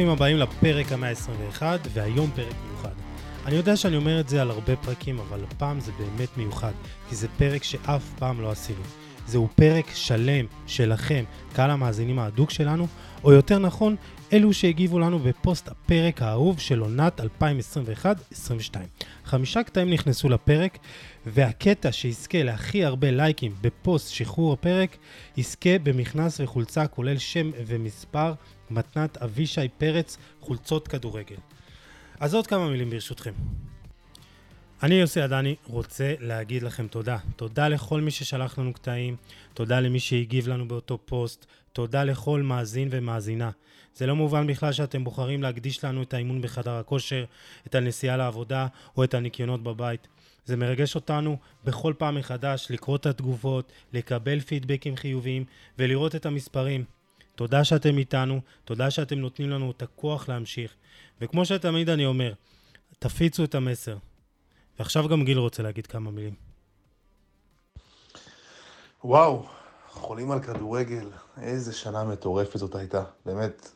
ברוכים הבאים לפרק המאה ה-21, והיום פרק מיוחד. אני יודע שאני אומר את זה על הרבה פרקים, אבל הפעם זה באמת מיוחד, כי זה פרק שאף פעם לא עשינו. זהו פרק שלם שלכם, קהל המאזינים ההדוק שלנו, או יותר נכון, אלו שהגיבו לנו בפוסט הפרק האהוב של עונת 2021-2022. חמישה קטעים נכנסו לפרק, והקטע שיזכה להכי הרבה לייקים בפוסט שחרור הפרק, יזכה במכנס וחולצה כולל שם ומספר מתנת אבישי פרץ, חולצות כדורגל. אז עוד כמה מילים ברשותכם. אני יוסי עדני רוצה להגיד לכם תודה. תודה לכל מי ששלח לנו קטעים, תודה למי שהגיב לנו באותו פוסט, תודה לכל מאזין ומאזינה. זה לא מובן בכלל שאתם בוחרים להקדיש לנו את האימון בחדר הכושר, את הנסיעה לעבודה או את הניקיונות בבית. זה מרגש אותנו בכל פעם מחדש לקרוא את התגובות, לקבל פידבקים חיוביים ולראות את המספרים. תודה שאתם איתנו, תודה שאתם נותנים לנו את הכוח להמשיך. וכמו שתמיד אני אומר, תפיצו את המסר. ועכשיו גם גיל רוצה להגיד כמה מילים. וואו, חולים על כדורגל, איזה שנה מטורפת זאת הייתה, באמת.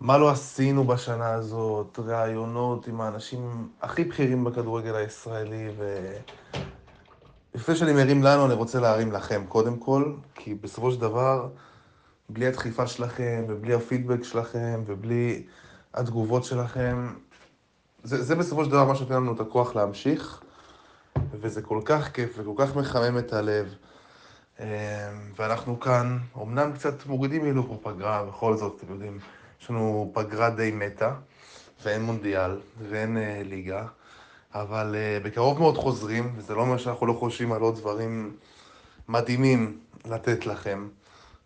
מה לא עשינו בשנה הזאת, ראיונות עם האנשים הכי בכירים בכדורגל הישראלי, ו... לפני שאני מרים לנו, אני רוצה להרים לכם, קודם כל, כי בסופו של דבר, בלי הדחיפה שלכם, ובלי הפידבק שלכם, ובלי התגובות שלכם, זה, זה בסופו של דבר מה שנותן לנו את הכוח להמשיך, וזה כל כך כיף וכל כך מחמם את הלב. אמ, ואנחנו כאן, אמנם קצת מורידים הילוך בפגרה, בכל זאת, אתם יודעים, יש לנו פגרה די מתה, ואין מונדיאל, ואין uh, ליגה, אבל uh, בקרוב מאוד חוזרים, וזה לא אומר שאנחנו לא חושבים על עוד דברים מדהימים לתת לכם.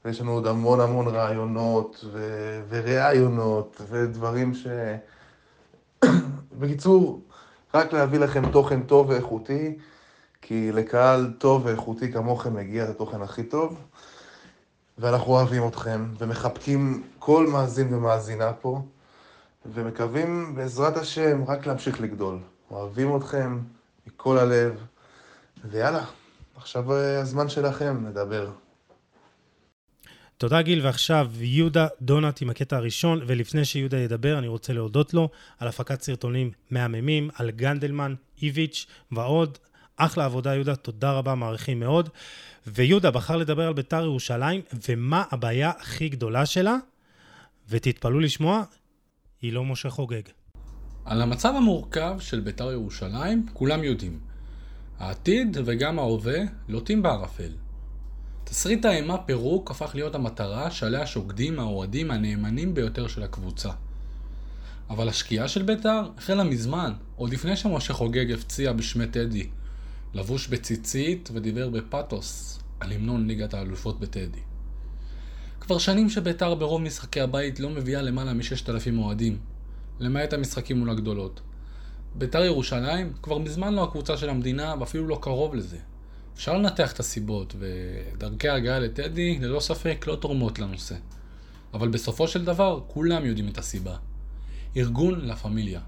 ויש לנו עוד המון המון רעיונות ו- וראיונות ודברים ש... בקיצור, רק להביא לכם תוכן טוב ואיכותי, כי לקהל טוב ואיכותי כמוכם מגיע את התוכן הכי טוב, ואנחנו אוהבים אתכם, ומחבקים כל מאזין ומאזינה פה, ומקווים בעזרת השם רק להמשיך לגדול. אוהבים אתכם מכל הלב, ויאללה, עכשיו הזמן שלכם לדבר. תודה גיל, ועכשיו יהודה דונט עם הקטע הראשון, ולפני שיהודה ידבר, אני רוצה להודות לו על הפקת סרטונים מהממים, על גנדלמן, איביץ' ועוד. אחלה עבודה יהודה, תודה רבה, מעריכים מאוד. ויהודה בחר לדבר על ביתר ירושלים, ומה הבעיה הכי גדולה שלה, ותתפלאו לשמוע, היא לא משה חוגג. על המצב המורכב של ביתר ירושלים כולם יודעים. העתיד וגם ההווה לוטים בערפל. תסריט האימה פירוק הפך להיות המטרה שעליה שוקדים האוהדים הנאמנים ביותר של הקבוצה. אבל השקיעה של בית"ר החלה מזמן, עוד לפני שמשה חוגג הפציע בשמי טדי, לבוש בציצית ודיבר בפתוס על המנון ליגת האלופות בטדי. כבר שנים שבית"ר ברוב משחקי הבית לא מביאה למעלה מ-6,000 אוהדים, למעט המשחקים מול הגדולות. בית"ר ירושלים כבר מזמן לא הקבוצה של המדינה ואפילו לא קרוב לזה. אפשר לנתח את הסיבות, ודרכי ההגעה לטדי ללא ספק לא תורמות לנושא. אבל בסופו של דבר, כולם יודעים את הסיבה. ארגון לה פמיליה.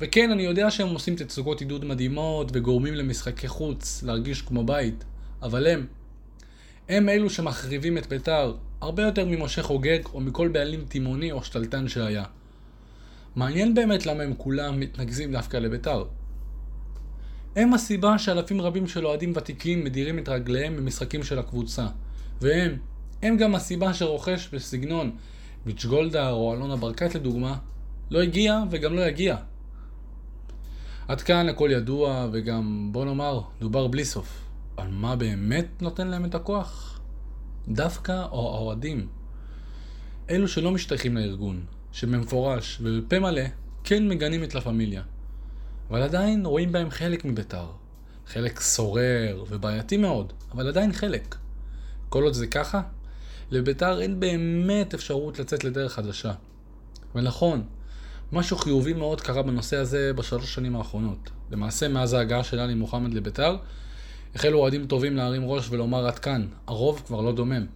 וכן, אני יודע שהם עושים תצוגות עידוד מדהימות וגורמים למשחקי חוץ להרגיש כמו בית, אבל הם, הם אלו שמחריבים את בית"ר הרבה יותר ממשה חוגג או מכל בעלים תימוני או שתלטן שהיה. מעניין באמת למה הם כולם מתנקזים דווקא לבית"ר. הם הסיבה שאלפים רבים של אוהדים ותיקים מדירים את רגליהם במשחקים של הקבוצה. והם, הם גם הסיבה שרוכש בסגנון ביץ' גולדהר או אלונה ברקת לדוגמה, לא הגיע וגם לא יגיע. עד כאן הכל ידוע וגם, בוא נאמר, דובר בלי סוף. על מה באמת נותן להם את הכוח? דווקא או האוהדים. אלו שלא משתייכים לארגון, שבמפורש ובפה מלא כן מגנים את לה פמיליה. אבל עדיין רואים בהם חלק מביתר. חלק סורר ובעייתי מאוד, אבל עדיין חלק. כל עוד זה ככה, לביתר אין באמת אפשרות לצאת לדרך חדשה. ונכון, משהו חיובי מאוד קרה בנושא הזה בשלוש שנים האחרונות. למעשה, מאז ההגעה של עלי מוחמד לביתר, החלו אוהדים טובים להרים ראש ולומר עד כאן, הרוב כבר לא דומם.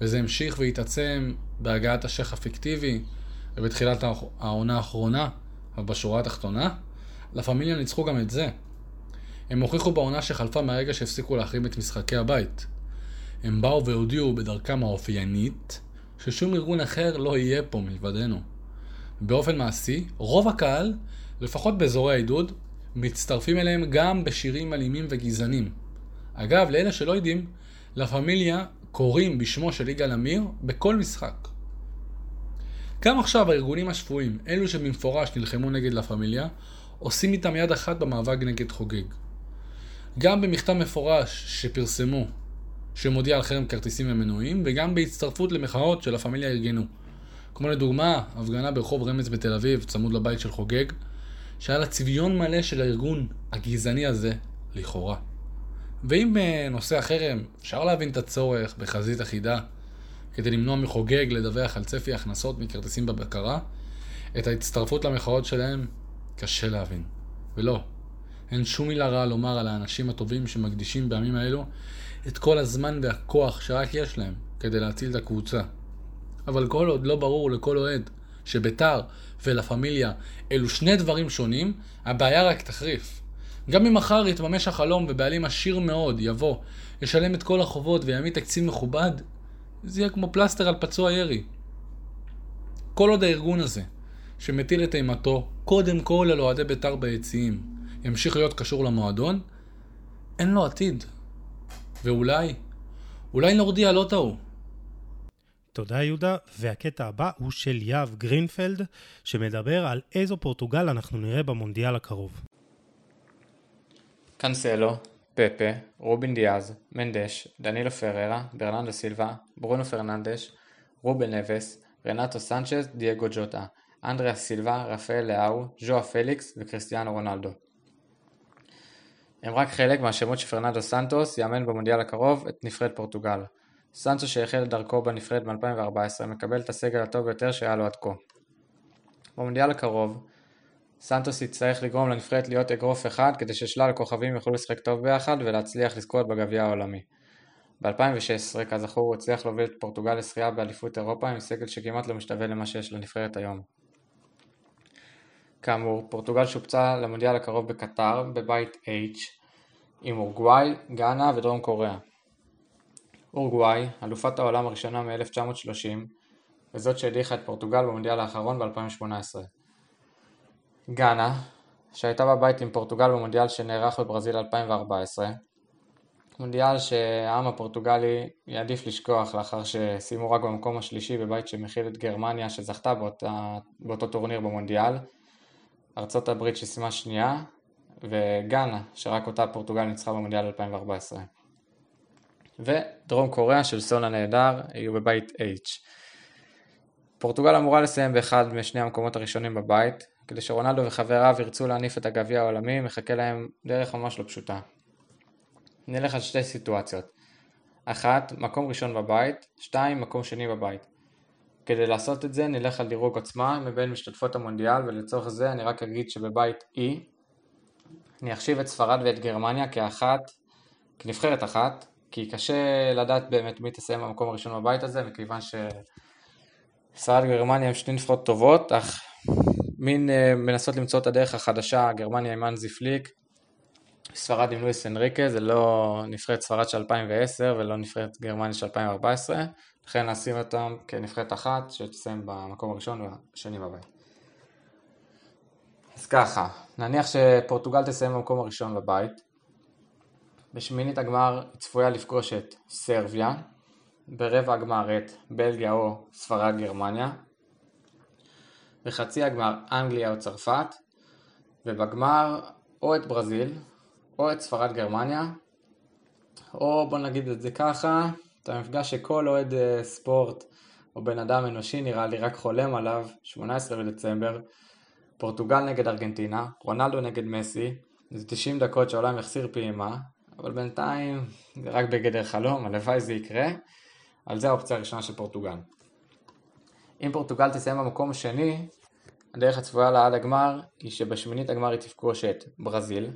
וזה המשיך והתעצם בהגעת השייח הפיקטיבי, ובתחילת העונה האחרונה, אבל בשורה התחתונה, לה פמיליה ניצחו גם את זה. הם הוכיחו בעונה שחלפה מהרגע שהפסיקו להחרים את משחקי הבית. הם באו והודיעו בדרכם האופיינית ששום ארגון אחר לא יהיה פה מלבדנו. באופן מעשי, רוב הקהל, לפחות באזורי העידוד, מצטרפים אליהם גם בשירים אלימים וגזענים. אגב, לאלה שלא יודעים, לה פמיליה קוראים בשמו של יגאל עמיר בכל משחק. גם עכשיו הארגונים השפויים, אלו שבמפורש נלחמו נגד לה פמיליה, עושים איתם יד אחת במאבק נגד חוגג. גם במכתב מפורש שפרסמו, שמודיע על חרם כרטיסים ומנויים, וגם בהצטרפות למחאות של הפמיליה ארגנו. כמו לדוגמה, הפגנה ברחוב רמז בתל אביב, צמוד לבית של חוגג, שהיה לה צביון מלא של הארגון הגזעני הזה, לכאורה. ואם בנושא החרם אפשר להבין את הצורך בחזית אחידה כדי למנוע מחוגג לדווח על צפי הכנסות מכרטיסים בבקרה, את ההצטרפות למחאות שלהם קשה להבין. ולא, אין שום מילה רעה לומר על האנשים הטובים שמקדישים בימים האלו את כל הזמן והכוח שרק יש להם כדי להציל את הקבוצה. אבל כל עוד לא ברור לכל אוהד שביתר ולה פמיליה אלו שני דברים שונים, הבעיה רק תחריף. גם אם מחר יתממש החלום ובעלים עשיר מאוד יבוא, ישלם את כל החובות ויעמיד תקציב מכובד, זה יהיה כמו פלסטר על פצוע ירי. כל עוד הארגון הזה, שמטיל את אימתו קודם כל על אוהדי בית"ר ביציעים, ימשיך להיות קשור למועדון, אין לו עתיד. ואולי, אולי נורדיה לא טעו. תודה יהודה, והקטע הבא הוא של יהב גרינפלד, שמדבר על איזו פורטוגל אנחנו נראה במונדיאל הקרוב. קאנסלו, פפה, רובן דיאז, מנדש, דנילו פריירה, ברננדו סילבה, ברונו פרננדש, רובן נבס, רנטו סנצ'ז, דייגו ג'וטה, אנדרה סילבה, רפאל לאאו, ז'ואאו פליקס וקריסטיאנו רונלדו. הם רק חלק מהשמות שפרננדו סנטוס יאמן במונדיאל הקרוב את נבחרת פורטוגל. סנטוס שהחל את דרכו בנבחרת ב-2014 מקבל את הסגל הטוב ביותר שהיה לו עד כה. במונדיאל הקרוב, סנטוס יצטרך לגרום לנבחרת להיות אגרוף אחד כדי ששלל הכוכבים יוכלו לשחק טוב ביחד ולהצליח לזכות בגביע העולמי. ב-2016, כזכור, הוא הצליח להוביל את פורטוגל לשחייה באליפות אירופה עם סגל שכמעט לא משתווה למה שיש לנבחרת היום. כאמור, פורטוגל שופצה למונדיאל הקרוב בקטר, בבית H, עם אורוגוואי, גאנה ודרום קוריאה. אורוגוואי, אלופת העולם הראשונה מ-1930, וזאת שהדיחה את פורטוגל במונדיאל האחרון ב-2018. גאנה, שהייתה בבית עם פורטוגל במונדיאל שנערך בברזיל 2014, מונדיאל שהעם הפורטוגלי יעדיף לשכוח לאחר שסיימו רק במקום השלישי בבית שמכיל את גרמניה שזכתה באותה, באותו טורניר במונדיאל, ארצות הברית שסיימה שנייה, וגאנה שרק אותה פורטוגל ניצחה במונדיאל 2014. ודרום קוריאה של סון הנהדר יהיו בבית H. פורטוגל אמורה לסיים באחד משני המקומות הראשונים בבית, כדי שרונלדו וחבריו ירצו להניף את הגביע העולמי, מחכה להם דרך ממש לא פשוטה. נלך על שתי סיטואציות. אחת, מקום ראשון בבית, שתיים, מקום שני בבית. כדי לעשות את זה נלך על דירוג עוצמה מבין משתתפות המונדיאל ולצורך זה אני רק אגיד שבבית E אני אחשיב את ספרד ואת גרמניה כאחת, כנבחרת אחת, כי קשה לדעת באמת מי תסיים במקום הראשון בבית הזה מכיוון שספרד וגרמניה הם שתי נבחרות טובות אך מין uh, מנסות למצוא את הדרך החדשה, גרמניה עם אנזי פליק, ספרד עם לואיס אנריקה, זה לא נבחרת ספרד של 2010 ולא נבחרת גרמניה של 2014, לכן נשים אותם כנבחרת אחת שתסיים במקום הראשון והשני בבית. אז ככה, נניח שפורטוגל תסיים במקום הראשון בבית, בשמינית הגמר היא צפויה לפגוש את סרביה, ברבע הגמר את בלגיה או ספרד גרמניה, בחצי הגמר אנגליה או צרפת, ובגמר או את ברזיל, או את ספרד גרמניה, או בוא נגיד את זה ככה, את המפגש שכל אוהד אה, ספורט או בן אדם אנושי נראה לי רק חולם עליו, 18 בדצמבר, פורטוגל נגד ארגנטינה, רונלדו נגד מסי, זה 90 דקות שהעולם יחסיר פעימה, אבל בינתיים זה רק בגדר חלום, הלוואי זה יקרה, על זה האופציה הראשונה של פורטוגל. אם פורטוגל תסיים במקום השני, הדרך הצפויה לה עד הגמר היא שבשמינית הגמר היא תפגוש את ברזיל,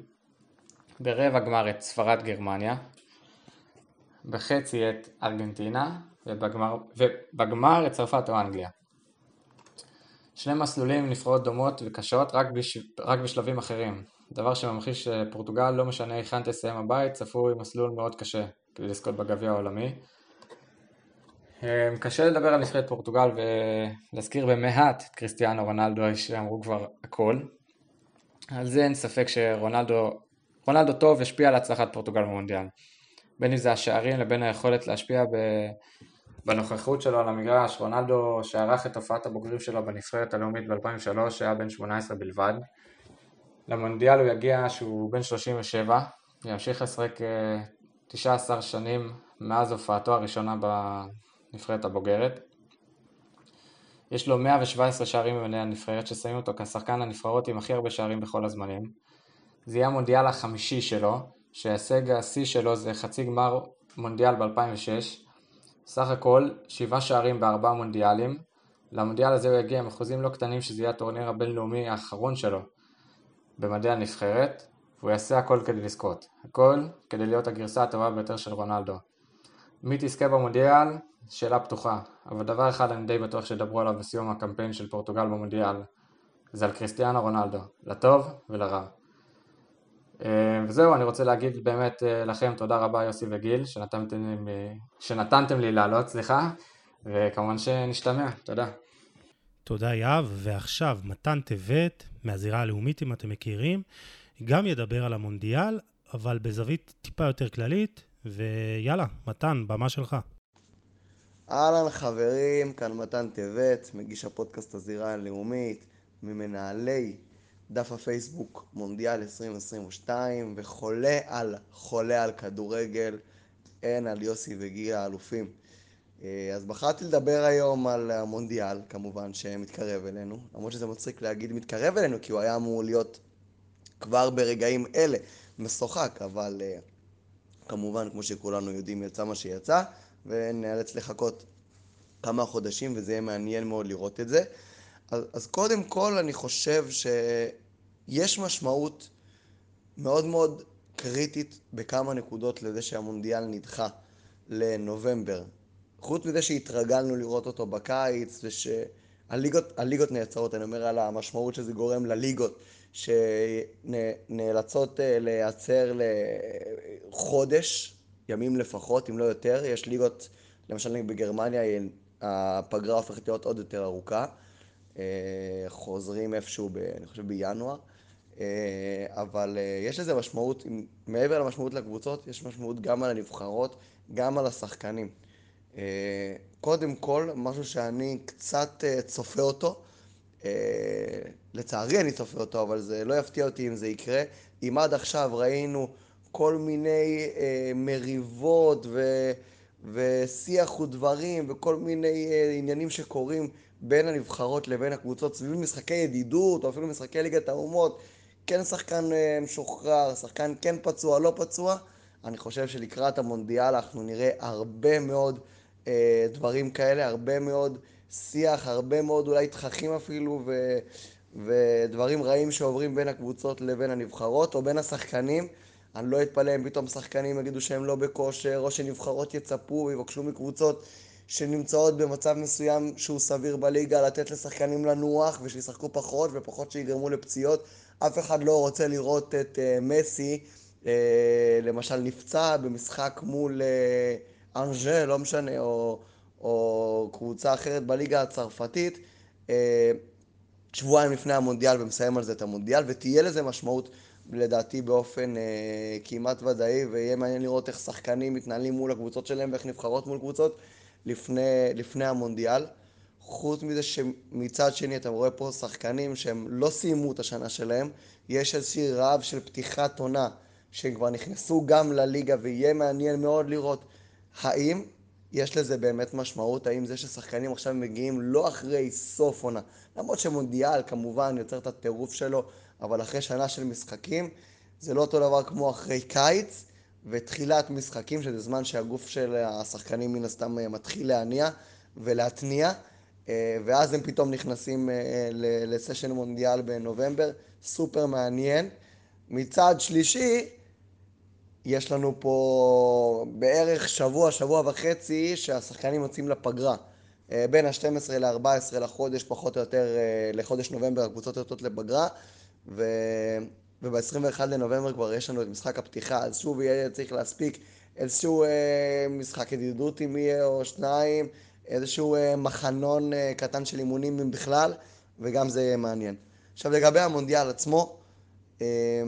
ברבע גמר את ספרד גרמניה, בחצי את ארגנטינה, ובגמר, ובגמר את צרפת או אנגליה. שני מסלולים נבחרות דומות וקשות רק, בש... רק בשלבים אחרים, דבר שממחיש שפורטוגל לא משנה היכן תסיים הבית, צפוי מסלול מאוד קשה כדי לזכות בגביע העולמי. אה, קשה לדבר על נבחרת פורטוגל ולהזכיר במעט את קריסטיאנו רונלדו שאמרו כבר הכל. על זה אין ספק שרונלדו רונלדו טוב השפיע על הצלחת פורטוגל במונדיאל. בין אם זה השערים לבין היכולת להשפיע ב... בנוכחות שלו על המגרש, רונלדו שערך את הופעת הבוגרים שלו בנבחרת הלאומית ב-2003 היה בן 18 בלבד. למונדיאל הוא יגיע שהוא בן 37, וימשיך לשחק 19 אה, שנים מאז הופעתו הראשונה בנבחרת הבוגרת. יש לו 117 שערים במדי הנבחרת ששמים אותו כשחקן הנבחרות עם הכי הרבה שערים בכל הזמנים. זה יהיה המונדיאל החמישי שלו, שההישג השיא שלו זה חצי גמר מונדיאל ב-2006. סך הכל, שבעה שערים בארבעה מונדיאלים. למונדיאל הזה הוא יגיע עם אחוזים לא קטנים שזה יהיה הטורניר הבינלאומי האחרון שלו במדעי הנבחרת, והוא יעשה הכל כדי לזכות. הכל כדי להיות הגרסה הטובה ביותר של רונלדו. מי תזכה במונדיאל? שאלה פתוחה, אבל דבר אחד אני די בטוח שידברו עליו בסיום הקמפיין של פורטוגל במונדיאל, זה על קריסטיאנו רונלדו, לטוב ולרע. אה, וזהו, אני רוצה להגיד באמת אה, לכם תודה רבה יוסי וגיל שנתנתם, שנתנתם לי לעלות, סליחה, וכמובן שנשתמע, תודה. תודה יהב, ועכשיו מתן טבת מהזירה הלאומית אם אתם מכירים, גם ידבר על המונדיאל, אבל בזווית טיפה יותר כללית, ויאללה, מתן, במה שלך. אהלן חברים, כאן מתן טבת, מגיש הפודקאסט הזירה הלאומית, ממנהלי דף הפייסבוק מונדיאל 2022 וחולה על, חולה על כדורגל, אין על יוסי וגיל האלופים. אה, אז בחרתי לדבר היום על המונדיאל, כמובן, שמתקרב אלינו, למרות שזה מצחיק להגיד מתקרב אלינו, כי הוא היה אמור להיות כבר ברגעים אלה משוחק, אבל אה, כמובן, כמו שכולנו יודעים, יצא מה שיצא, ונאלץ לחכות כמה חודשים, וזה יהיה מעניין מאוד לראות את זה. אז, אז קודם כל אני חושב שיש משמעות מאוד מאוד קריטית בכמה נקודות לזה שהמונדיאל נדחה לנובמבר. חוץ מזה שהתרגלנו לראות אותו בקיץ ושהליגות נעצרות, אני אומר על המשמעות שזה גורם לליגות שנאלצות אה, להיעצר לחודש, ימים לפחות, אם לא יותר. יש ליגות, למשל בגרמניה הפגרה הופכת להיות עוד יותר ארוכה. אה, חוזרים איפשהו, ב, אני חושב בינואר, אה, אבל אה, יש לזה משמעות, מעבר למשמעות לקבוצות, יש משמעות גם על הנבחרות, גם על השחקנים. קודם כל, משהו שאני קצת צופה אותו, לצערי אני צופה אותו, אבל זה לא יפתיע אותי אם זה יקרה. אם עד עכשיו ראינו כל מיני מריבות ו... ושיח ודברים וכל מיני עניינים שקורים בין הנבחרות לבין הקבוצות סביב משחקי ידידות או אפילו משחקי ליגת האומות, כן שחקן אה, משוחרר, שחקן כן פצוע, לא פצוע, אני חושב שלקראת המונדיאל אנחנו נראה הרבה מאוד אה, דברים כאלה, הרבה מאוד שיח, הרבה מאוד אולי תככים אפילו ו, ודברים רעים שעוברים בין הקבוצות לבין הנבחרות או בין השחקנים. אני לא אתפלא אם פתאום שחקנים יגידו שהם לא בכושר, או שנבחרות יצפו ויבקשו מקבוצות שנמצאות במצב מסוים שהוא סביר בליגה, לתת לשחקנים לנוח ושישחקו פחות ופחות שיגרמו לפציעות. אף אחד לא רוצה לראות את uh, מסי, uh, למשל, נפצע במשחק מול uh, אנג'ה, לא משנה, או, או קבוצה אחרת בליגה הצרפתית, uh, שבועיים לפני המונדיאל ומסיים על זה את המונדיאל, ותהיה לזה משמעות. לדעתי באופן אה, כמעט ודאי, ויהיה מעניין לראות איך שחקנים מתנהלים מול הקבוצות שלהם ואיך נבחרות מול קבוצות. לפני, לפני המונדיאל. חוץ מזה שמצד שני אתה רואה פה שחקנים שהם לא סיימו את השנה שלהם, יש איזושהי רעב של פתיחת עונה, שהם כבר נכנסו גם לליגה ויהיה מעניין מאוד לראות האם יש לזה באמת משמעות, האם זה ששחקנים עכשיו מגיעים לא אחרי סוף עונה, למרות שמונדיאל כמובן יוצר את הטירוף שלו, אבל אחרי שנה של משחקים, זה לא אותו דבר כמו אחרי קיץ, ותחילת משחקים, שזה זמן שהגוף של השחקנים מן הסתם אה, מתחיל להניע ולהתניע, אה, ואז הם פתאום נכנסים אה, לסשן מונדיאל בנובמבר, סופר מעניין. מצד שלישי, יש לנו פה בערך שבוע, שבוע וחצי, שהשחקנים יוצאים לפגרה. בין ה-12 ל-14 לחודש, פחות או יותר, לחודש נובמבר, הקבוצות יוצאות לפגרה, ו... וב-21 לנובמבר כבר יש לנו את משחק הפתיחה, אז שוב יהיה צריך להספיק איזשהו אה, משחק ידידות אם יהיה או שניים, איזשהו אה, מחנון אה, קטן של אימונים אם בכלל, וגם זה יהיה מעניין. עכשיו לגבי המונדיאל עצמו, אה,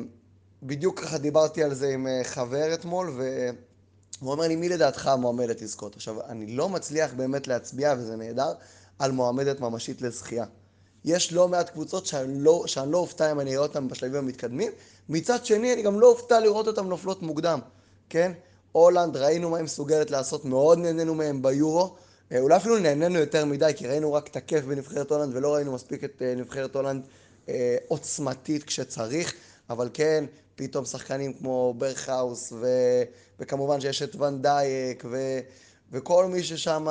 בדיוק ככה דיברתי על זה עם חבר אתמול, והוא אומר לי, מי לדעתך המועמדת לזכות? עכשיו, אני לא מצליח באמת להצביע, וזה נהדר, על מועמדת ממשית לזכייה. יש לא מעט קבוצות שאני לא, שאני לא אופתע אם אני אראה אותן בשלבים המתקדמים. מצד שני, אני גם לא אופתע לראות אותן נופלות מוקדם, כן? הולנד, ראינו מה היא מסוגלת לעשות, מאוד נהנינו מהם ביורו. אה, אולי אפילו נהנינו יותר מדי, כי ראינו רק תקף בנבחרת הולנד ולא ראינו מספיק את אה, נבחרת הולנד אה, עוצמתית כשצריך, אבל כן, פתאום שחקנים כמו ברכהאוס, ו... וכמובן שיש את ונדייק, ו... וכל מי ששם,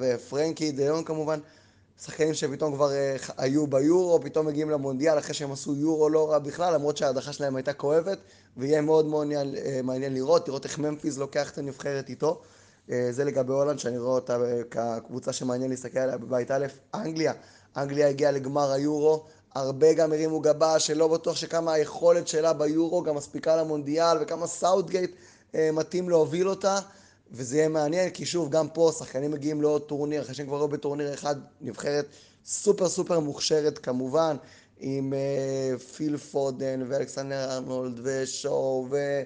ופרנקי דיון כמובן, שחקנים שפתאום כבר היו ביורו, פתאום מגיעים למונדיאל אחרי שהם עשו יורו לא רע בכלל, למרות שההדחה שלהם הייתה כואבת, ויהיה מאוד מאוד מעניין לראות, לראות איך ממפיס לוקח את הנבחרת איתו. אה, זה לגבי הולנד, שאני רואה אותה כקבוצה שמעניין להסתכל עליה בבית א', אנגליה. אנגליה הגיעה לגמר היורו, הרבה גם הרימו גבה שלא בטוח שכמה היכולת שלה ביורו גם מספיקה למונדיאל וכמה סאוטגייט אה, מתאים להוביל אותה וזה יהיה מעניין כי שוב גם פה שחקנים מגיעים לעוד טורניר אחרי שהם כבר היו בטורניר אחד נבחרת סופר סופר מוכשרת כמובן עם אה, פיל פודן ואלכסנדר ארנולד ושואו ו...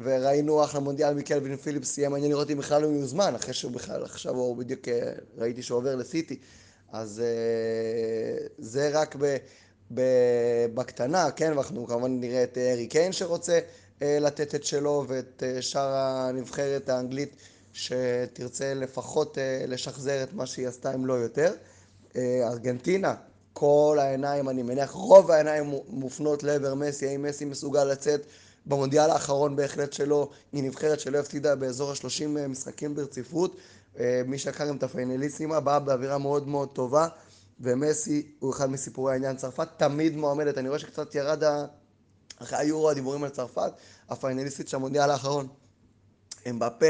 וראינו אחלה מונדיאל מקלווין פיליפס, יהיה מעניין לראות אם בכלל הוא יוזמן, אחרי שהוא בכלל, עכשיו הוא בדיוק, אה, ראיתי שהוא עובר לסיטי. אז אה, זה רק ב, ב, בקטנה, כן, ואנחנו כמובן נראה את ארי קיין שרוצה לתת את שלו, ואת שאר הנבחרת האנגלית שתרצה לפחות לשחזר את מה שהיא עשתה, אם לא יותר. ארגנטינה, כל העיניים, אני מניח, רוב העיניים מופנות לעבר מסי, האם מסי מסוגל לצאת במונדיאל האחרון בהחלט שלו, היא נבחרת שלא הפסידה באזור ה-30 אה, משחקים ברציפות. אה, מי שלקח גם את הפיינליסימה באה באווירה מאוד מאוד טובה, ומסי הוא אחד מסיפורי העניין. צרפת תמיד מועמדת, אני רואה שקצת ירד אחרי היורו הדיבורים על צרפת, הפיינליסטית של המונדיאל האחרון. הם בפה,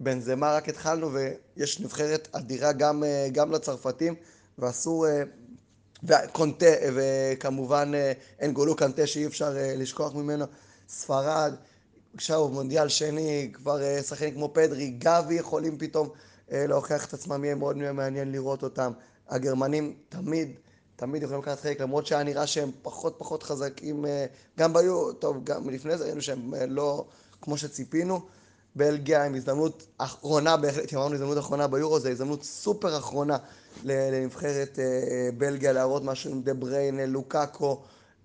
בנזמה רק התחלנו, ויש נבחרת אדירה גם, אה, גם לצרפתים, ואסור... וקונטה, וכמובן אנגולו קנטה שאי אפשר לשכוח ממנו. ספרד, עכשיו מונדיאל שני, כבר אה, שחקנים כמו פדרי, גבי יכולים פתאום אה, להוכיח את עצמם, יהיה מאוד מעניין לראות אותם. הגרמנים תמיד, תמיד יכולים לקחת חלק, למרות שהיה נראה שהם פחות פחות חזקים, אה, גם ביו, טוב, גם לפני זה ראינו שהם לא כמו שציפינו. בלגיה עם הזדמנות אחרונה, בהחלט אמרנו הזדמנות אחרונה ביורו, זו הזדמנות סופר אחרונה לנבחרת בלגיה להראות משהו עם דה בריינה, לוקאקו,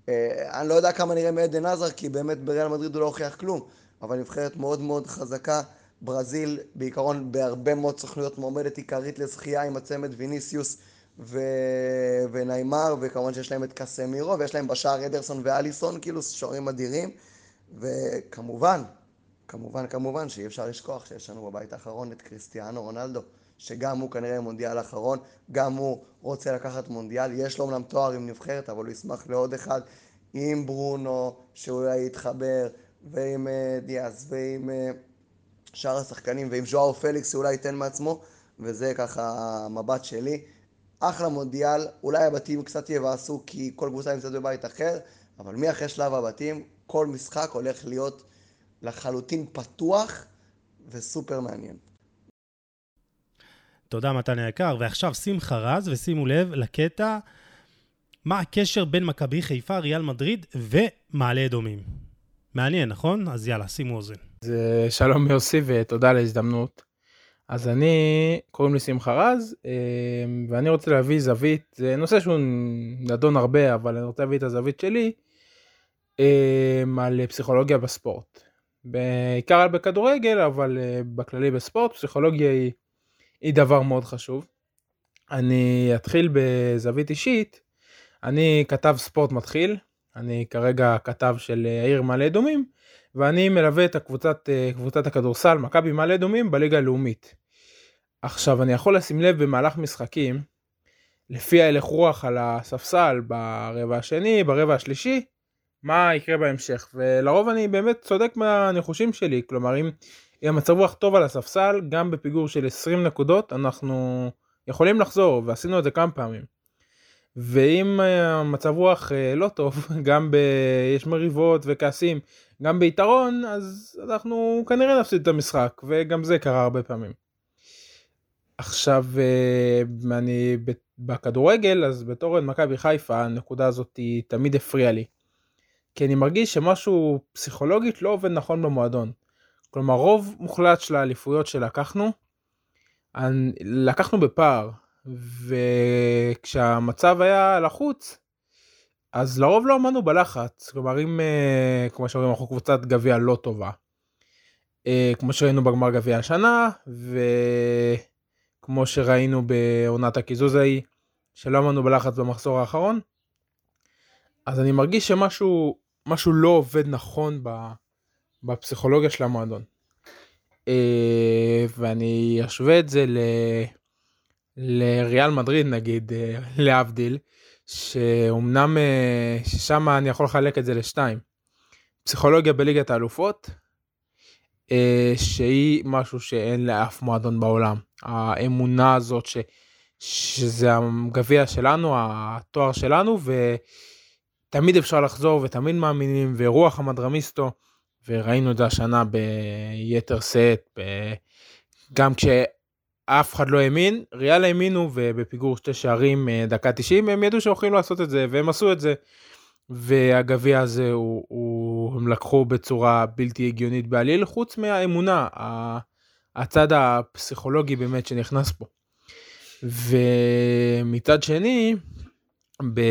אה, אני לא יודע כמה נראה מעדן עזר, כי באמת בריאל מדריד הוא לא הוכיח כלום, אבל נבחרת מאוד מאוד חזקה. ברזיל, בעיקרון, בהרבה מאוד סוכנויות מועמדת עיקרית לזכייה עם הצמד ויניסיוס ו... וניימר, וכמובן שיש להם את קסמירו, ויש להם בשער אדרסון ואליסון, כאילו שוערים אדירים, וכמובן, כמובן, כמובן שאי אפשר לשכוח שיש לנו בבית האחרון את קריסטיאנו רונלדו. שגם הוא כנראה מונדיאל אחרון, גם הוא רוצה לקחת מונדיאל, יש לו אמנם תואר עם נבחרת, אבל הוא ישמח לעוד אחד עם ברונו, שאולי יתחבר, ועם uh, דיאס, ועם uh, שאר השחקנים, ועם ז'ואר פליקס שאולי ייתן מעצמו, וזה ככה המבט שלי. אחלה מונדיאל, אולי הבתים קצת יבאסו כי כל קבוצה נמצאת בבית אחר, אבל מי אחרי שלב הבתים, כל משחק הולך להיות לחלוטין פתוח וסופר מעניין. תודה מתן היקר. ועכשיו שמחה רז, ושימו לב לקטע, מה הקשר בין מכבי חיפה, ריאל מדריד ומעלה אדומים. מעניין, נכון? אז יאללה, שימו אוזן. אז שלום יוסי ותודה על ההזדמנות. אז אני, קוראים לי שמחה רז, אה, ואני רוצה להביא זווית, זה נושא שהוא נדון הרבה, אבל אני רוצה להביא את הזווית שלי, אה, על פסיכולוגיה בספורט. בעיקר בכדורגל, אבל אה, בכללי בספורט, פסיכולוגיה היא היא דבר מאוד חשוב. אני אתחיל בזווית אישית, אני כתב ספורט מתחיל, אני כרגע כתב של העיר מעלה אדומים, ואני מלווה את הקבוצת, קבוצת הכדורסל מכבי מעלה אדומים בליגה הלאומית. עכשיו אני יכול לשים לב במהלך משחקים, לפי ההלך רוח על הספסל ברבע השני, ברבע השלישי, מה יקרה בהמשך, ולרוב אני באמת צודק מהניחושים שלי, כלומר אם אם המצב רוח טוב על הספסל, גם בפיגור של 20 נקודות, אנחנו יכולים לחזור, ועשינו את זה כמה פעמים. ואם אה, המצב רוח אה, לא טוב, גם ב... יש מריבות וכעסים, גם ביתרון, אז אנחנו כנראה נפסיד את המשחק, וגם זה קרה הרבה פעמים. עכשיו, אה, אני בכדורגל, אז בתור מכבי חיפה, הנקודה הזאת היא תמיד הפריעה לי. כי אני מרגיש שמשהו פסיכולוגית לא עובד נכון במועדון. כלומר, רוב מוחלט של האליפויות שלקחנו, לקחנו בפער, וכשהמצב היה לחוץ, אז לרוב לא עמדנו בלחץ. כלומר, אם, אה, כמו שאומרים, אנחנו קבוצת גביע לא טובה. אה, כמו שראינו בגמר גביע השנה, וכמו שראינו בעונת הקיזוז ההיא, שלא עמדנו בלחץ במחזור האחרון. אז אני מרגיש שמשהו משהו לא עובד נכון בפסיכולוגיה של המועדון. אה, ואני אשווה את זה ל... לריאל מדריד נגיד, להבדיל, שאומנם ששם אני יכול לחלק את זה לשתיים. פסיכולוגיה בליגת האלופות אה, שהיא משהו שאין לאף מועדון בעולם. האמונה הזאת ש, שזה הגביע שלנו, התואר שלנו, ותמיד אפשר לחזור ותמיד מאמינים, ורוח המדרמיסטו, וראינו את זה השנה ביתר שאת, ב... גם כשאף אחד לא האמין, ריאל האמינו, ובפיגור שתי שערים אה, דקה 90, הם ידעו שהולכים לעשות את זה, והם עשו את זה. והגביע הזה הוא, הוא הם לקחו בצורה בלתי הגיונית בעליל חוץ מהאמונה הצד הפסיכולוגי באמת שנכנס פה. ומצד שני ב...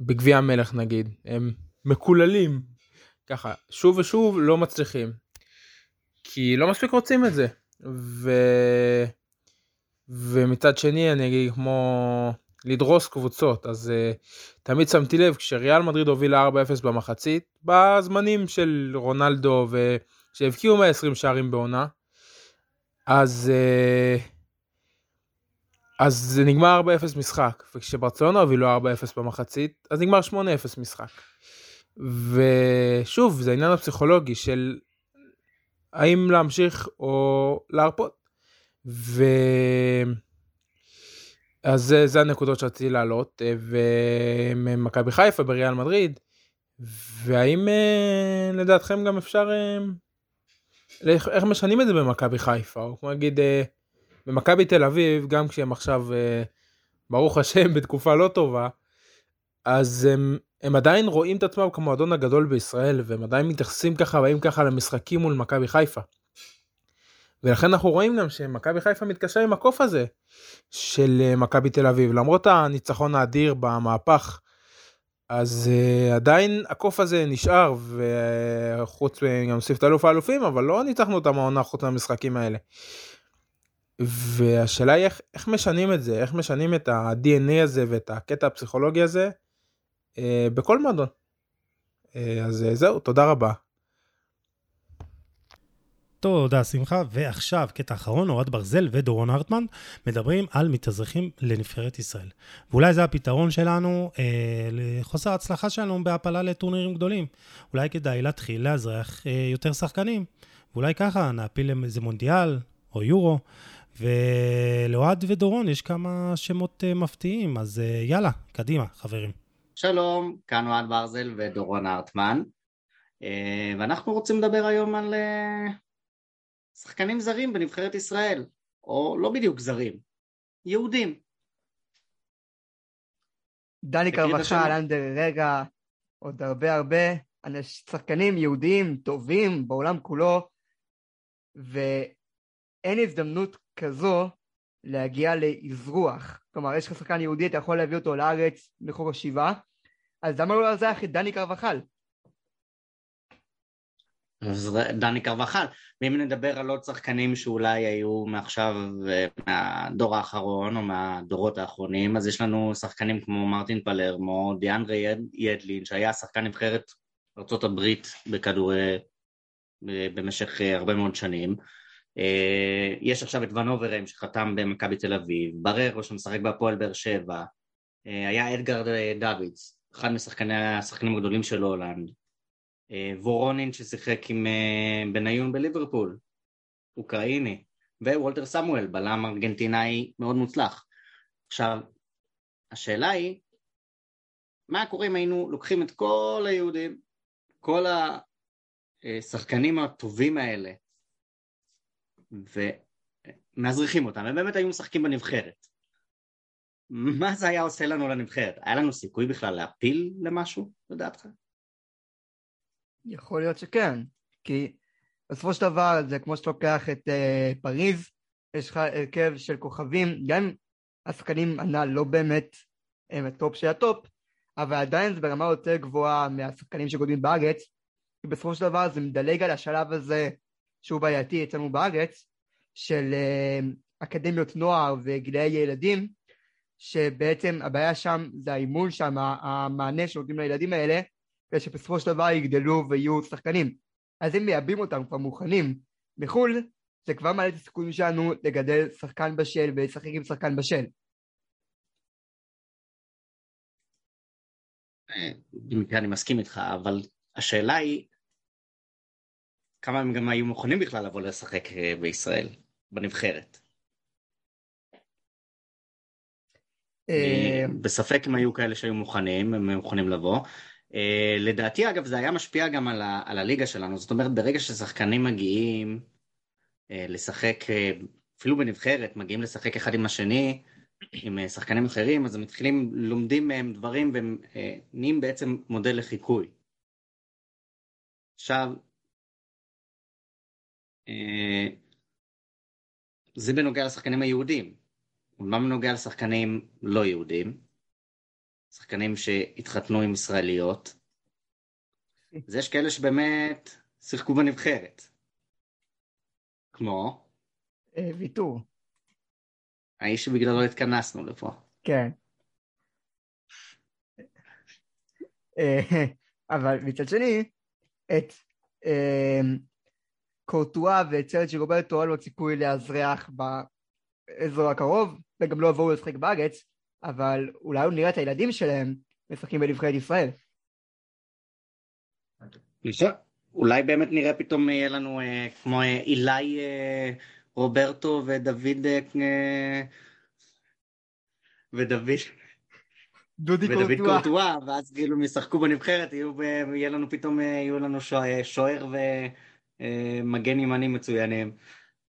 בגביע המלך נגיד הם מקוללים ככה שוב ושוב לא מצליחים כי לא מספיק רוצים את זה ו... ומצד שני אני אגיד כמו לדרוס קבוצות אז uh, תמיד שמתי לב כשריאל מדריד הובילה 4-0 במחצית בזמנים של רונלדו ושהבקיעו 120 שערים בעונה אז uh, אז זה נגמר 4-0 משחק וכשברצלונה הובילו 4-0 במחצית אז נגמר 8-0 משחק. ושוב זה העניין הפסיכולוגי של האם להמשיך או להרפות. ו... אז זה, זה הנקודות שרציתי להעלות, אה, ומכבי חיפה בריאל מדריד, והאם אה, לדעתכם גם אפשר, אה, איך משנים את זה במכבי חיפה, או כמו להגיד, במכבי תל אביב, גם כשהם עכשיו, ברוך השם, בתקופה לא טובה, אז הם, הם עדיין רואים את עצמם כמועדון הגדול בישראל, והם עדיין מתייחסים ככה, באים ככה למשחקים מול מכבי חיפה. ולכן אנחנו רואים גם שמכבי חיפה מתקשר עם הקוף הזה של אה, מכבי תל אביב למרות הניצחון האדיר במהפך אז uh, עדיין הקוף הזה נשאר וחוץ גם את אלוף האלופים אבל לא ניצחנו אותם העונה חוץ מהמשחקים האלה. והשאלה היא איך, איך משנים את זה איך משנים את ה-DNA הזה ואת הקטע הפסיכולוגי הזה בכל מועדון. Uh, אז uh, זהו תודה רבה. תודה שמחה, ועכשיו קטע אחרון, אוהד ברזל ודורון הרטמן מדברים על מתאזרחים לנבחרת ישראל. ואולי זה הפתרון שלנו אה, לחוסר ההצלחה שלנו בהעפלה לטורנירים גדולים. אולי כדאי להתחיל לאזרח אה, יותר שחקנים, ואולי ככה נעפיל איזה מונדיאל או יורו. ולאוהד ודורון יש כמה שמות אה, מפתיעים, אז אה, יאללה, קדימה, חברים. שלום, כאן אוהד ברזל ודורון הרטמן. אה, ואנחנו רוצים לדבר היום על שחקנים זרים בנבחרת ישראל, או לא בדיוק זרים, יהודים. דני קרבחל, אנדר רגע, עוד הרבה הרבה שחקנים יהודים טובים בעולם כולו, ואין הזדמנות כזו להגיע לאזרוח. כלומר, יש לך שחקן יהודי, אתה יכול להביא אותו לארץ מחור השבעה, אז למה לא לאזרח את דני קרבחל? דני קרבחל, ואם נדבר על עוד שחקנים שאולי היו מעכשיו אה, מהדור האחרון או מהדורות האחרונים, אז יש לנו שחקנים כמו מרטין פלרמו, דיאנדרי ידלין, שהיה שחקן נבחרת ארה"ב בכדורי במשך אה, הרבה מאוד שנים. אה, יש עכשיו את ון אוברים שחתם במכבי תל אביב, בררו שמשחק בהפועל באר שבע, היה אדגרד דוידס, אחד משחקני השחקנים הגדולים של הולנד. אה, וורונין ששיחק עם אה, בניון בליברפול, אוקראיני, ווולטר סמואל, בלם ארגנטינאי מאוד מוצלח. עכשיו, השאלה היא, מה קורה אם היינו לוקחים את כל היהודים, כל השחקנים הטובים האלה, מאזרחים אותם, הם באמת היו משחקים בנבחרת. מה זה היה עושה לנו לנבחרת? היה לנו סיכוי בכלל להפיל למשהו, לדעתך? יכול להיות שכן, כי בסופו של דבר זה כמו שאתה לוקח את uh, פריז, יש לך הרכב של כוכבים, גם השחקנים הנ"ל לא באמת הם ה top של ה top, אבל עדיין זה ברמה יותר גבוהה מהשחקנים שגדלים בארץ, כי בסופו של דבר זה מדלג על השלב הזה שהוא בעייתי אצלנו בארץ, של uh, אקדמיות נוער וגילאי ילדים, שבעצם הבעיה שם זה האימון שם, המענה שנותנים לילדים האלה, ושבסופו של דבר יגדלו ויהיו שחקנים. אז אם מייבאים אותם כבר מוכנים מחו"ל, זה כבר מעלה את הסיכויים שלנו לגדל שחקן בשל ולשחק עם שחקן בשל. במקרה אני מסכים איתך, אבל השאלה היא כמה הם גם היו מוכנים בכלל לבוא לשחק אה, בישראל, בנבחרת. אה, בספק אם היו כאלה שהיו מוכנים, הם מוכנים לבוא. Uh, לדעתי אגב זה היה משפיע גם על, ה, על הליגה שלנו, זאת אומרת ברגע ששחקנים מגיעים לשחק, אפילו בנבחרת, מגיעים לשחק אחד עם השני, עם שחקנים אחרים, אז הם מתחילים, לומדים מהם דברים והם נהיים בעצם מודל לחיקוי. עכשיו, זה בנוגע לשחקנים היהודים, מה בנוגע לשחקנים לא יהודים? שחקנים שהתחתנו עם ישראליות. אז יש כאלה שבאמת שיחקו בנבחרת. כמו? אה, ויתור. האיש שבגללו התכנסנו לפה. כן. אה, אבל מצד שני, את אה, קורטואה ואת סרצ'י רוברטו אין לו סיכוי לאזרח באזור הקרוב, וגם לא יבואו לשחק בארץ, אבל אולי הוא נראה את הילדים שלהם משחקים בנבחרת ישראל. אולי באמת נראה פתאום יהיה לנו אה, כמו אה, אילי אה, רוברטו ודוד אה, ודוד דודי ודוד קורטואה. ואז כאילו הם ישחקו בנבחרת יהיו, יהיה לנו פתאום אה, יהיו לנו שוער- שוער ומגן ימני מצוינים.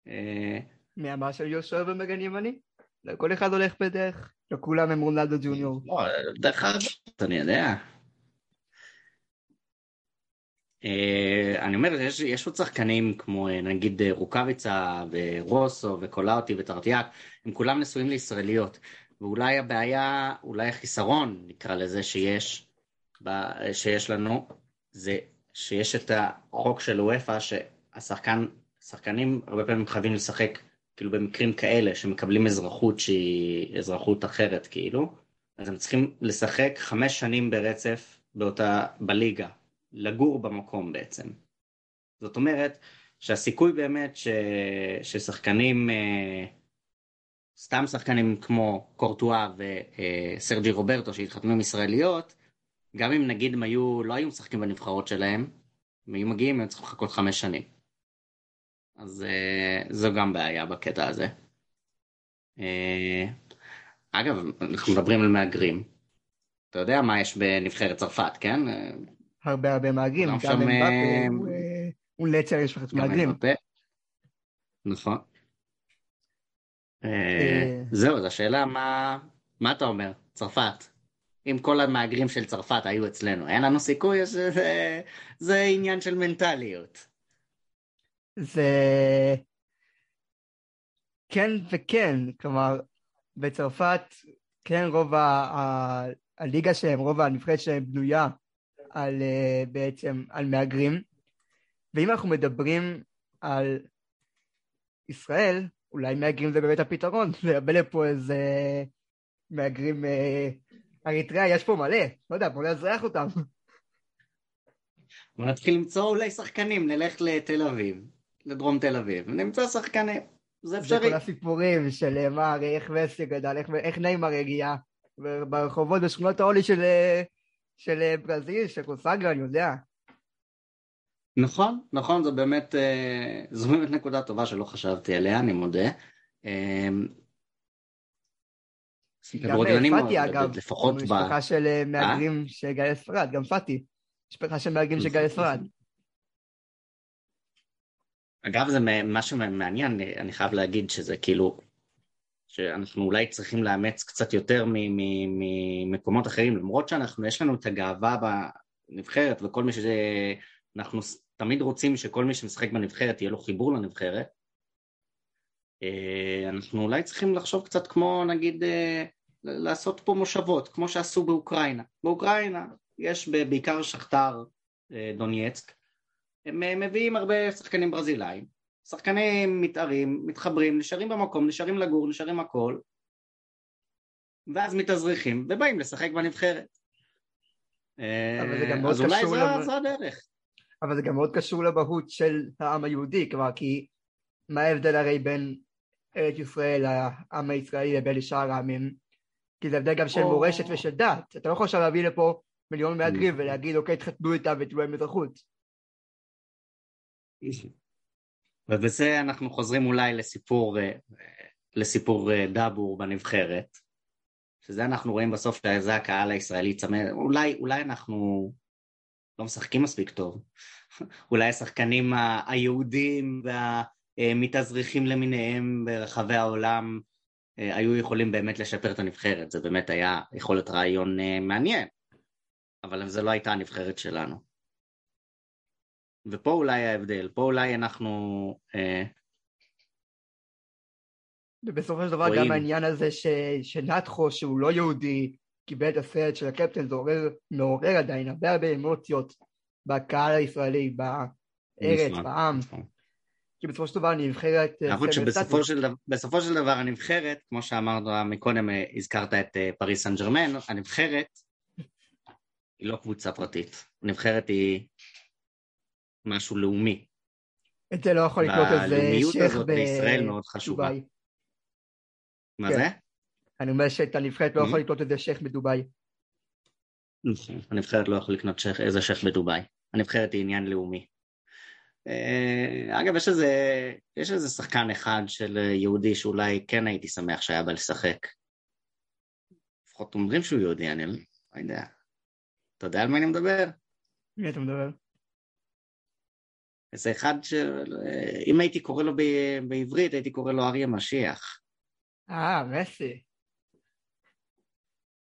אה, מי אמר שהיו שוער ומגן ימני? לא, כל אחד הולך בדרך, לא כולם הם רונלדו ג'וניור. לא, דרך אגב, אני יודע. אה, אני אומר, יש, יש עוד שחקנים כמו אה, נגיד אה, רוקאביצה ורוסו וקולאוטי וטרטיאק, הם כולם נשואים לישראליות. ואולי הבעיה, אולי החיסרון, נקרא לזה, שיש, שיש לנו, זה שיש את החוק של וופא, שהשחקן, שחקנים הרבה פעמים חייבים לשחק, כאילו במקרים כאלה, שמקבלים אזרחות שהיא אזרחות אחרת, כאילו, אז הם צריכים לשחק חמש שנים ברצף באותה, בליגה, לגור במקום בעצם. זאת אומרת שהסיכוי באמת ש... ששחקנים, אה, סתם שחקנים כמו קורטואה וסרג'י רוברטו שהתחתנו עם ישראליות, גם אם נגיד הם היו, לא היו משחקים בנבחרות שלהם, הם היו מגיעים, הם צריכים לחכות חמש שנים. אז אה, זו גם בעיה בקטע הזה. אה, אגב, אנחנו מדברים על מהגרים. אתה יודע מה יש בנבחרת צרפת, כן? הרבה הרבה מהגרים, כולם גם שם, אמבפה אה, הוא, נצר יש לך מהגרים. נכון. זהו, אז השאלה מה אתה אומר, צרפת? אם כל המהגרים של צרפת היו אצלנו, אין לנו סיכוי, זה, זה עניין של מנטליות. זה כן וכן, כלומר בצרפת כן רוב ה... ה... הליגה שלהם, רוב הנבחרת שלהם בנויה על אה, בעצם על מהגרים. ואם אנחנו מדברים על ישראל, אולי מהגרים זה באמת הפתרון, לייבא לפה איזה מהגרים אה, אריתריאה, יש פה מלא, לא יודע, בוא נאזרח אותם. בוא נתחיל למצוא אולי שחקנים, נלך לתל אביב, לדרום תל אביב, ונמצא שחקנים, זה זה אפשרי. כל הסיפורים של אה, מה, הרי איך מסי גדל, איך, איך ניימר הגיע, ברחובות בשכונות העולי של, אה, של אה, ברזיל, של קוסאגה, אני יודע. נכון, נכון, זו באמת, אה, זו באמת נקודה טובה שלא חשבתי עליה, אני מודה. אה, גם כדורגלנים, אה, פאטי אגב, לפחות ב... משפחה של אה, מהגרים שהגיעה לספרד, גם פאטי, משפחה של מהגרים שהגיעה לספרד. אגב, זה משהו מעניין, אני חייב להגיד שזה כאילו, שאנחנו אולי צריכים לאמץ קצת יותר ממקומות אחרים, למרות שאנחנו, יש לנו את הגאווה בנבחרת וכל מי שזה, אנחנו תמיד רוצים שכל מי שמשחק בנבחרת יהיה לו חיבור לנבחרת. אה, אנחנו אולי צריכים לחשוב קצת כמו נגיד אה, לעשות פה מושבות, כמו שעשו באוקראינה. באוקראינה יש בעיקר שכתר אה, דונייצק, הם מביאים הרבה שחקנים ברזילאים, שחקנים מתארים, מתחברים, נשארים במקום, נשארים לגור, נשארים הכל, ואז מתאזרחים ובאים לשחק בנבחרת. אז אולי זו הדרך. אבל זה גם מאוד קשור למהות של העם היהודי, כלומר כי מה ההבדל הרי בין ארץ ישראל, העם הישראלי לבין שאר העמים? כי זה הבדל גם של מורשת ושל דת, אתה לא יכול עכשיו להביא לפה מיליון מהגרים ולהגיד אוקיי תחתנו איתם ותהיו להם אזרחות. ובזה אנחנו חוזרים אולי לסיפור, לסיפור דאבור בנבחרת, שזה אנחנו רואים בסוף שזה הקהל הישראלי צמא, אולי, אולי אנחנו לא משחקים מספיק טוב. אולי השחקנים היהודים והמתאזרחים למיניהם ברחבי העולם אה, היו יכולים באמת לשפר את הנבחרת, זה באמת היה יכול להיות רעיון אה, מעניין, אבל זה לא הייתה הנבחרת שלנו. ופה אולי ההבדל, פה אולי אנחנו... אה, ובסופו של דבר רואים. גם העניין הזה ש... שנתחו שהוא לא יהודי קיבל את הסרט של הקפטן זה עורר, מעורר עדיין הרבה הרבה אמוציות בקהל הישראלי, בארץ, בעם. נכון. כי בסופו של דבר הנבחרת... נכון שבסופו של דבר הנבחרת, כמו שאמרת מקודם, אה, הזכרת את אה, פריס סן ג'רמן, הנבחרת היא לא קבוצה פרטית, הנבחרת היא משהו לאומי. את זה לא יכול לקנות איזה שייח בדובאי. מה כן. זה? אני אומר שאת הנבחרת לא יכול לקנות איזה שייח בדובאי. נכון, הנבחרת לא יכול לקנות איזה שייח בדובאי. הנבחרת היא עניין לאומי. אה, אגב, יש איזה, יש איזה שחקן אחד של יהודי שאולי כן הייתי שמח שהיה בא לשחק. לפחות אומרים שהוא יהודי, אני לא יודע. אתה יודע על מה אני מדבר? מי אתה מדבר? איזה אחד ש... אם הייתי קורא לו בעברית, הייתי קורא לו אריה משיח. אה, מסי.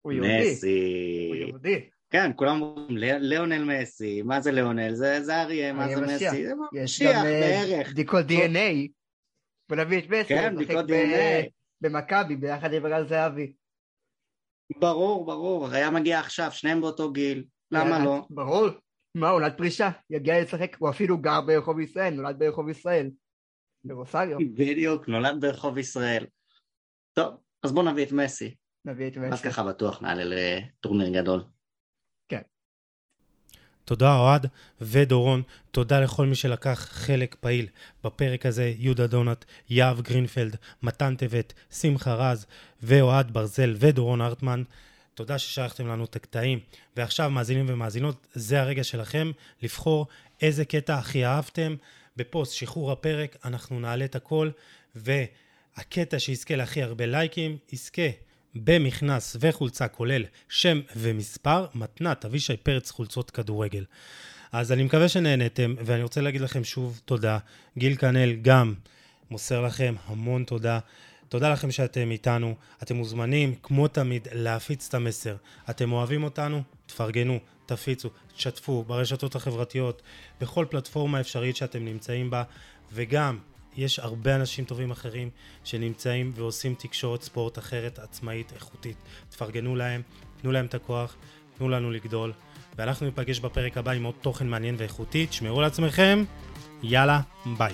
הוא יהודי. מסי. הוא יהודי. כן, כולם אומרים, ליאונל מסי, מה זה ליאונל? זה, זה אריה, מה זה מסי? זה משיח אה, בערך. בדיקות DNA. בוא נביא את מסי. כן, בדיקות DNA. במכבי, ביחד עם רז זהבי. ברור, ברור, היה מגיע עכשיו, שניהם באותו גיל, למה לא? ברור. מה, עונת פרישה, יגיע לשחק, הוא אפילו גר ברחוב ישראל, נולד ברחוב ישראל. ברוסריו. בדיוק, נולד ברחוב ישראל. טוב, אז בוא נביא את מסי. נביא את מסי. אז ככה בטוח נעלה לטורניר גדול. תודה אוהד ודורון, תודה לכל מי שלקח חלק פעיל בפרק הזה, יהודה דונט, יהב גרינפלד, מתן טבת, שמחה רז ואוהד ברזל ודורון הרטמן. תודה ששלחתם לנו את הקטעים. ועכשיו, מאזינים ומאזינות, זה הרגע שלכם לבחור איזה קטע הכי אהבתם. בפוסט שחרור הפרק אנחנו נעלה את הכל, והקטע שיזכה להכי הרבה לייקים, יזכה במכנס וחולצה כולל שם ומספר, מתנת אבישי פרץ חולצות כדורגל. אז אני מקווה שנהנתם, ואני רוצה להגיד לכם שוב תודה. גיל כנל גם מוסר לכם המון תודה. תודה לכם שאתם איתנו. אתם מוזמנים, כמו תמיד, להפיץ את המסר. אתם אוהבים אותנו? תפרגנו, תפיצו, תשתפו ברשתות החברתיות, בכל פלטפורמה אפשרית שאתם נמצאים בה, וגם יש הרבה אנשים טובים אחרים שנמצאים ועושים תקשורת ספורט אחרת, עצמאית, איכותית. תפרגנו להם, תנו להם את הכוח, תנו לנו לגדול, ואנחנו ניפגש בפרק הבא עם עוד תוכן מעניין ואיכותי. תשמרו לעצמכם, יאללה, ביי.